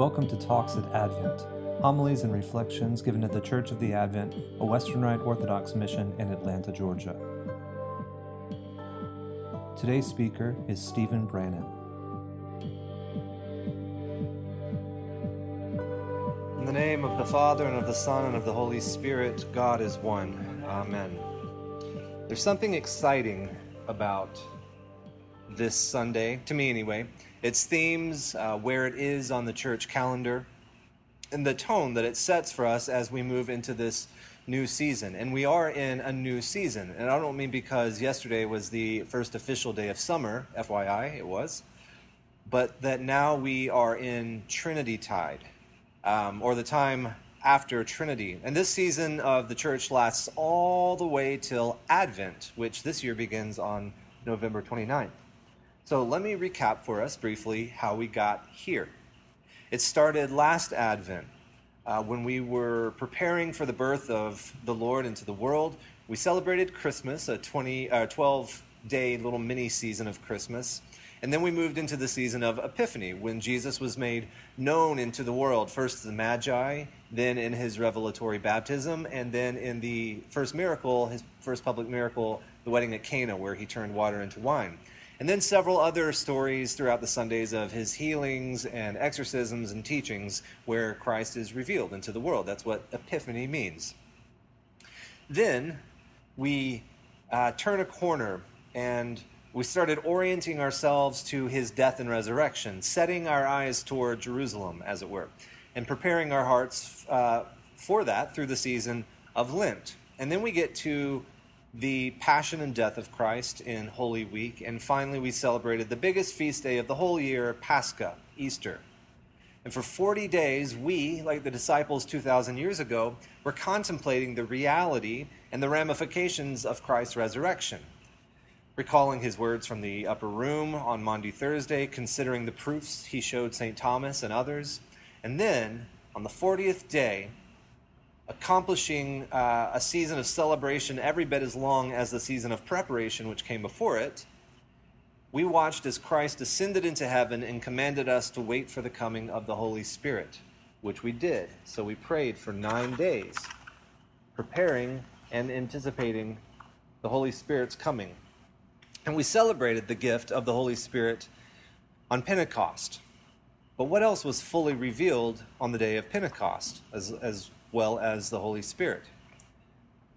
Welcome to Talks at Advent, homilies and reflections given at the Church of the Advent, a Western Rite Orthodox mission in Atlanta, Georgia. Today's speaker is Stephen Brannan. In the name of the Father, and of the Son, and of the Holy Spirit, God is one. Amen. There's something exciting about this Sunday, to me anyway. Its themes, uh, where it is on the church calendar, and the tone that it sets for us as we move into this new season. And we are in a new season. And I don't mean because yesterday was the first official day of summer, FYI, it was, but that now we are in Trinity Tide, um, or the time after Trinity. And this season of the church lasts all the way till Advent, which this year begins on November 29th. So let me recap for us briefly how we got here. It started last Advent uh, when we were preparing for the birth of the Lord into the world. We celebrated Christmas, a 20, uh, 12 day little mini season of Christmas. And then we moved into the season of Epiphany, when Jesus was made known into the world, first to the Magi, then in his revelatory baptism, and then in the first miracle, his first public miracle, the wedding at Cana, where he turned water into wine. And then several other stories throughout the Sundays of his healings and exorcisms and teachings where Christ is revealed into the world. That's what Epiphany means. Then we uh, turn a corner and we started orienting ourselves to his death and resurrection, setting our eyes toward Jerusalem, as it were, and preparing our hearts uh, for that through the season of Lent. And then we get to the passion and death of Christ in Holy Week, and finally we celebrated the biggest feast day of the whole year, Pascha, Easter. And for 40 days, we, like the disciples 2,000 years ago, were contemplating the reality and the ramifications of Christ's resurrection. Recalling his words from the upper room on Maundy Thursday, considering the proofs he showed St. Thomas and others. And then, on the 40th day, accomplishing uh, a season of celebration every bit as long as the season of preparation which came before it, we watched as Christ ascended into heaven and commanded us to wait for the coming of the Holy Spirit, which we did. So we prayed for nine days, preparing and anticipating the Holy Spirit's coming. And we celebrated the gift of the Holy Spirit on Pentecost. But what else was fully revealed on the day of Pentecost, as, as well as the Holy Spirit.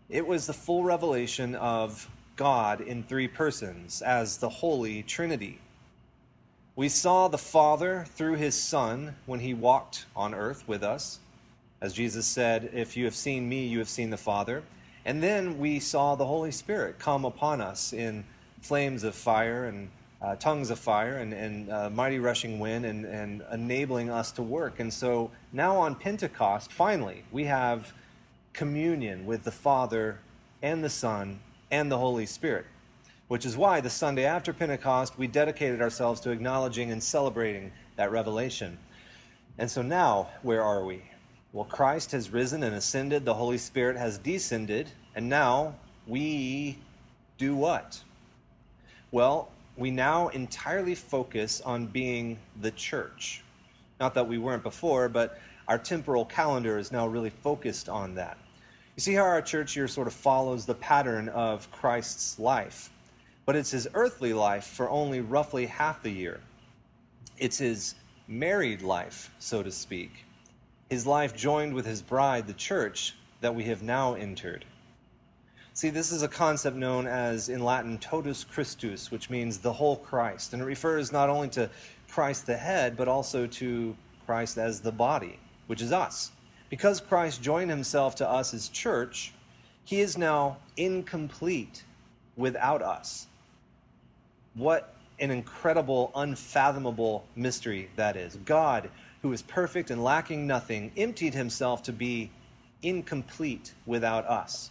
It was the full revelation of God in three persons as the Holy Trinity. We saw the Father through his Son when he walked on earth with us. As Jesus said, If you have seen me, you have seen the Father. And then we saw the Holy Spirit come upon us in flames of fire and uh, tongues of fire and, and uh, mighty rushing wind and, and enabling us to work. And so now on Pentecost, finally, we have communion with the Father and the Son and the Holy Spirit, which is why the Sunday after Pentecost, we dedicated ourselves to acknowledging and celebrating that revelation. And so now, where are we? Well, Christ has risen and ascended, the Holy Spirit has descended, and now we do what? Well, we now entirely focus on being the church. Not that we weren't before, but our temporal calendar is now really focused on that. You see how our church year sort of follows the pattern of Christ's life, but it's his earthly life for only roughly half the year. It's his married life, so to speak, his life joined with his bride, the church, that we have now entered. See, this is a concept known as, in Latin, totus Christus, which means the whole Christ. And it refers not only to Christ the head, but also to Christ as the body, which is us. Because Christ joined himself to us as church, he is now incomplete without us. What an incredible, unfathomable mystery that is. God, who is perfect and lacking nothing, emptied himself to be incomplete without us.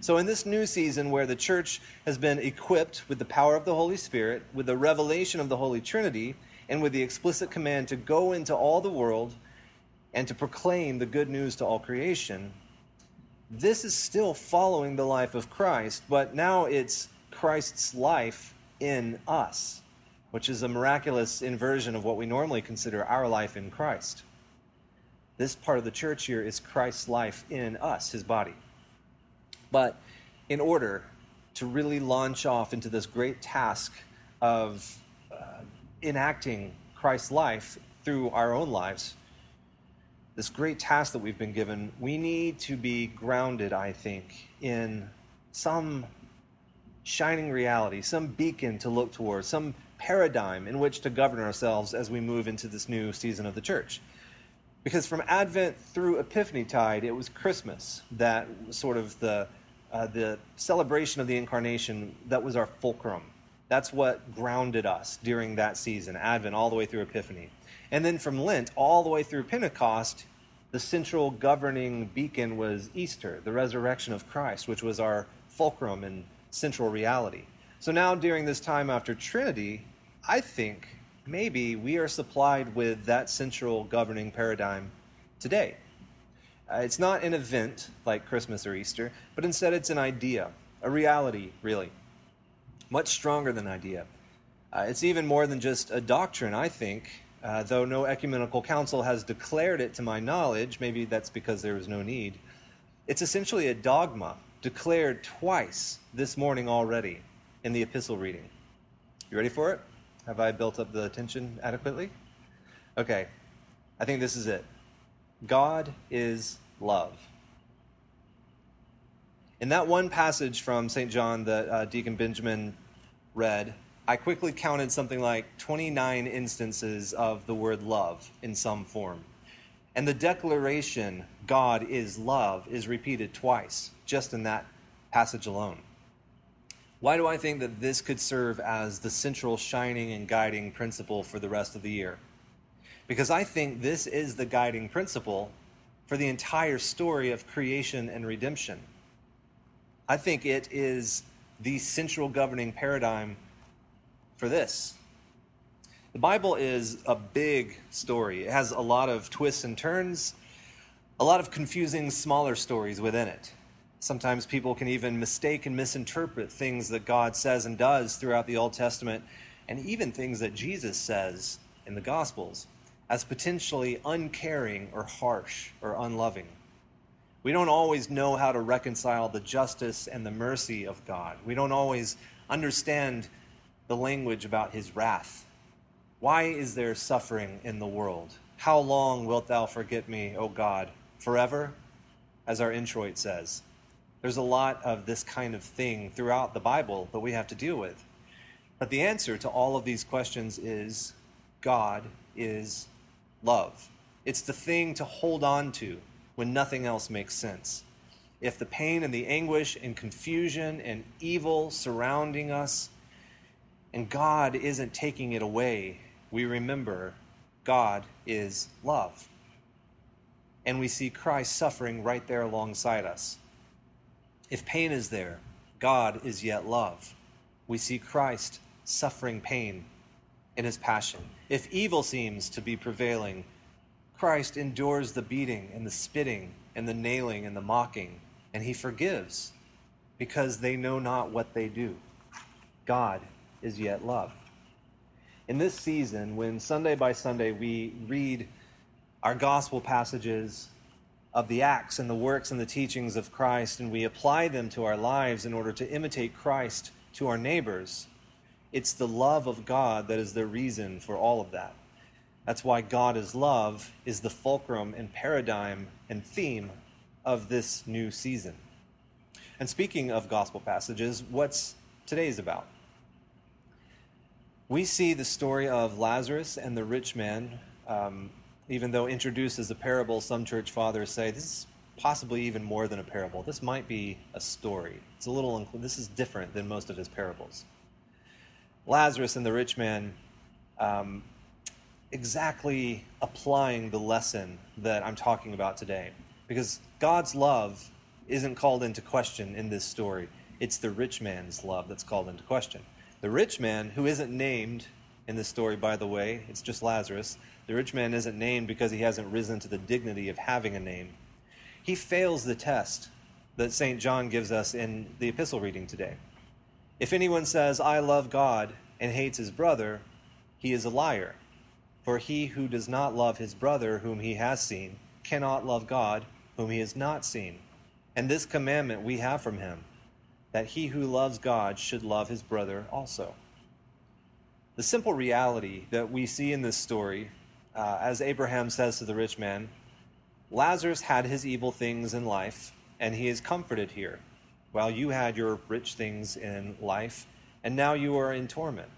So, in this new season where the church has been equipped with the power of the Holy Spirit, with the revelation of the Holy Trinity, and with the explicit command to go into all the world and to proclaim the good news to all creation, this is still following the life of Christ, but now it's Christ's life in us, which is a miraculous inversion of what we normally consider our life in Christ. This part of the church here is Christ's life in us, his body. But in order to really launch off into this great task of uh, enacting Christ's life through our own lives, this great task that we've been given, we need to be grounded, I think, in some shining reality, some beacon to look towards, some paradigm in which to govern ourselves as we move into this new season of the church. Because from Advent through Epiphany Tide, it was Christmas that sort of the, uh, the celebration of the incarnation that was our fulcrum. That's what grounded us during that season, Advent, all the way through Epiphany. And then from Lent all the way through Pentecost, the central governing beacon was Easter, the resurrection of Christ, which was our fulcrum and central reality. So now, during this time after Trinity, I think maybe we are supplied with that central governing paradigm today. Uh, it's not an event like Christmas or Easter, but instead it's an idea, a reality, really. Much stronger than idea. Uh, it's even more than just a doctrine, I think, uh, though no ecumenical council has declared it to my knowledge, maybe that's because there was no need. It's essentially a dogma declared twice this morning already in the epistle reading. You ready for it? Have I built up the attention adequately? Okay, I think this is it. God is love. In that one passage from St. John that uh, Deacon Benjamin read, I quickly counted something like 29 instances of the word love in some form. And the declaration, God is love, is repeated twice just in that passage alone. Why do I think that this could serve as the central shining and guiding principle for the rest of the year? Because I think this is the guiding principle for the entire story of creation and redemption. I think it is the central governing paradigm for this. The Bible is a big story. It has a lot of twists and turns, a lot of confusing smaller stories within it. Sometimes people can even mistake and misinterpret things that God says and does throughout the Old Testament, and even things that Jesus says in the Gospels, as potentially uncaring or harsh or unloving. We don't always know how to reconcile the justice and the mercy of God. We don't always understand the language about his wrath. Why is there suffering in the world? How long wilt thou forget me, O God? Forever? As our introit says. There's a lot of this kind of thing throughout the Bible that we have to deal with. But the answer to all of these questions is God is love. It's the thing to hold on to when nothing else makes sense. If the pain and the anguish and confusion and evil surrounding us and God isn't taking it away, we remember God is love. And we see Christ suffering right there alongside us. If pain is there, God is yet love. We see Christ suffering pain in his passion. If evil seems to be prevailing, Christ endures the beating and the spitting and the nailing and the mocking, and he forgives because they know not what they do. God is yet love. In this season, when Sunday by Sunday we read our gospel passages of the acts and the works and the teachings of Christ and we apply them to our lives in order to imitate Christ to our neighbors, it's the love of God that is the reason for all of that. That's why God is love is the fulcrum and paradigm and theme of this new season. And speaking of gospel passages, what's today's about? we see the story of Lazarus and the rich man, um, even though introduced as a parable, some church fathers say this is possibly even more than a parable. This might be a story. It's a little, this is different than most of his parables. Lazarus and the rich man, um, exactly applying the lesson that I'm talking about today. Because God's love isn't called into question in this story, it's the rich man's love that's called into question. The rich man, who isn't named in this story, by the way, it's just Lazarus, the rich man isn't named because he hasn't risen to the dignity of having a name. He fails the test that St. John gives us in the epistle reading today. If anyone says, I love God, and hates his brother, he is a liar. For he who does not love his brother whom he has seen cannot love God whom he has not seen. And this commandment we have from him that he who loves God should love his brother also. The simple reality that we see in this story, uh, as Abraham says to the rich man, Lazarus had his evil things in life, and he is comforted here, while you had your rich things in life, and now you are in torment.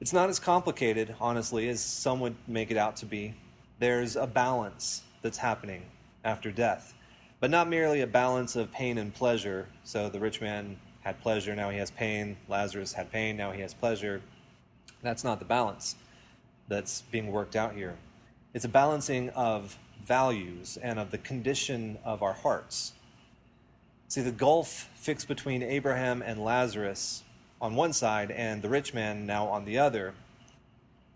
It's not as complicated, honestly, as some would make it out to be. There's a balance that's happening after death, but not merely a balance of pain and pleasure. So the rich man had pleasure, now he has pain. Lazarus had pain, now he has pleasure. That's not the balance that's being worked out here. It's a balancing of values and of the condition of our hearts. See, the gulf fixed between Abraham and Lazarus on one side and the rich man now on the other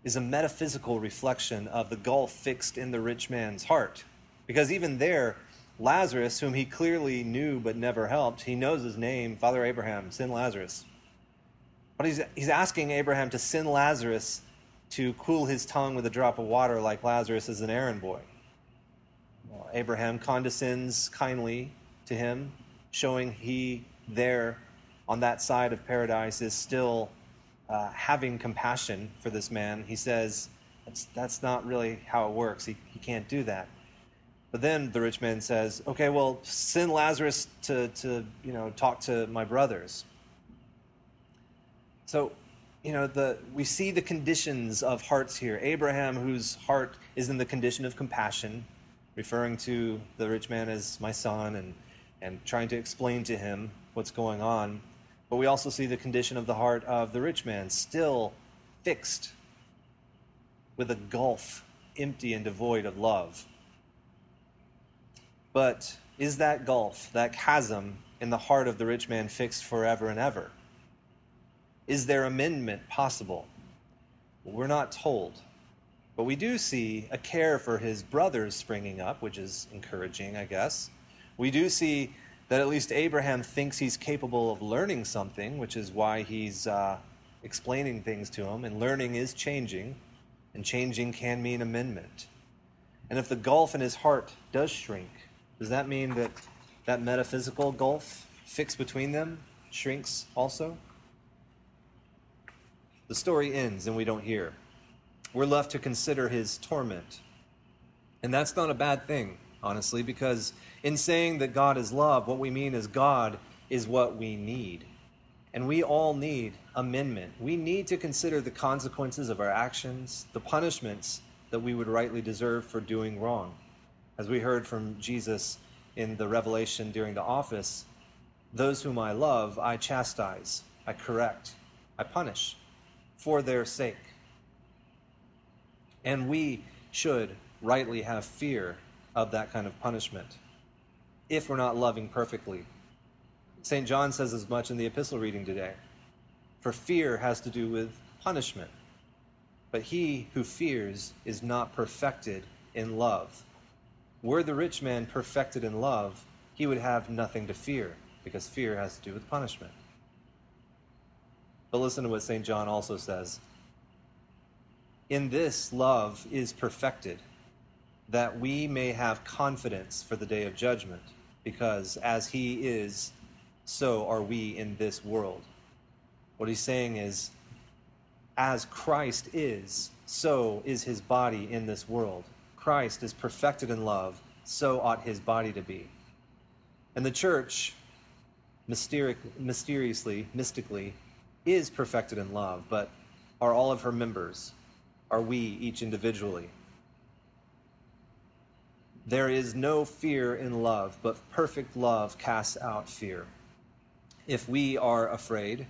is a metaphysical reflection of the gulf fixed in the rich man's heart. Because even there, Lazarus, whom he clearly knew but never helped, he knows his name, Father Abraham, send Lazarus. But he's, he's asking Abraham to send Lazarus to cool his tongue with a drop of water like Lazarus is an errand boy. Well, Abraham condescends kindly to him, showing he there on that side of paradise is still uh, having compassion for this man. He says, that's, that's not really how it works. He, he can't do that. But then the rich man says, okay, well, send Lazarus to, to you know, talk to my brothers. So, you know, the, we see the conditions of hearts here. Abraham, whose heart is in the condition of compassion, referring to the rich man as my son and, and trying to explain to him what's going on. But we also see the condition of the heart of the rich man, still fixed with a gulf empty and devoid of love. But is that gulf, that chasm in the heart of the rich man fixed forever and ever? Is there amendment possible? Well, we're not told. But we do see a care for his brothers springing up, which is encouraging, I guess. We do see that at least Abraham thinks he's capable of learning something, which is why he's uh, explaining things to him. And learning is changing, and changing can mean amendment. And if the gulf in his heart does shrink, does that mean that that metaphysical gulf fixed between them shrinks also? The story ends and we don't hear. We're left to consider his torment. And that's not a bad thing, honestly, because in saying that God is love, what we mean is God is what we need. And we all need amendment. We need to consider the consequences of our actions, the punishments that we would rightly deserve for doing wrong. As we heard from Jesus in the revelation during the office, those whom I love, I chastise, I correct, I punish for their sake. And we should rightly have fear of that kind of punishment if we're not loving perfectly. St. John says as much in the epistle reading today. For fear has to do with punishment. But he who fears is not perfected in love. Were the rich man perfected in love, he would have nothing to fear, because fear has to do with punishment. But listen to what St. John also says. In this, love is perfected, that we may have confidence for the day of judgment because as he is, so are we in this world. What he's saying is, as Christ is, so is his body in this world. Christ is perfected in love, so ought his body to be. And the church, mysteriously, mystically, is perfected in love, but are all of her members? Are we each individually? There is no fear in love, but perfect love casts out fear. If we are afraid,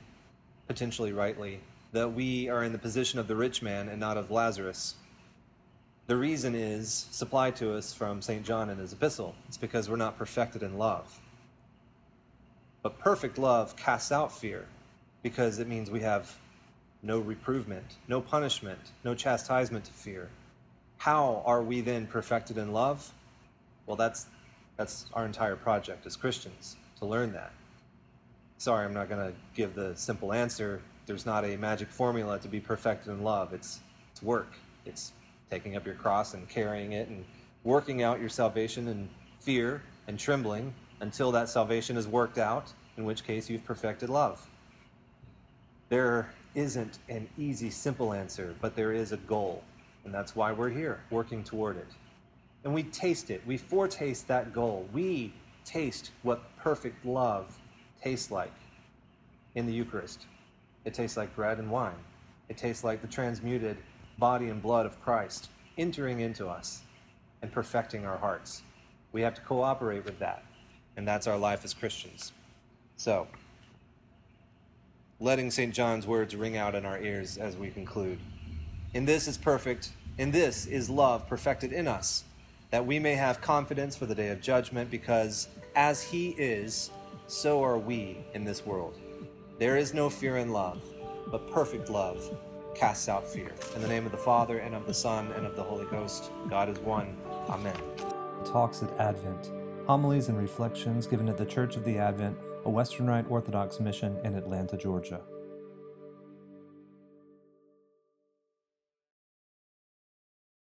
potentially rightly, that we are in the position of the rich man and not of Lazarus, the reason is supplied to us from St. John in his epistle. It's because we're not perfected in love. But perfect love casts out fear because it means we have no reprovement, no punishment, no chastisement to fear. How are we then perfected in love? Well, that's, that's our entire project as Christians, to learn that. Sorry, I'm not going to give the simple answer. There's not a magic formula to be perfected in love. It's, it's work. It's taking up your cross and carrying it and working out your salvation in fear and trembling until that salvation is worked out, in which case you've perfected love. There isn't an easy, simple answer, but there is a goal, and that's why we're here, working toward it. And we taste it, we foretaste that goal. We taste what perfect love tastes like in the Eucharist. It tastes like bread and wine, it tastes like the transmuted body and blood of Christ entering into us and perfecting our hearts. We have to cooperate with that, and that's our life as Christians. So, letting St. John's words ring out in our ears as we conclude. In this is perfect, in this is love perfected in us, that we may have confidence for the day of judgment, because as He is, so are we in this world. There is no fear in love, but perfect love casts out fear. In the name of the Father, and of the Son, and of the Holy Ghost, God is one. Amen. Talks at Advent. Homilies and reflections given at the Church of the Advent, a Western Rite Orthodox mission in Atlanta, Georgia.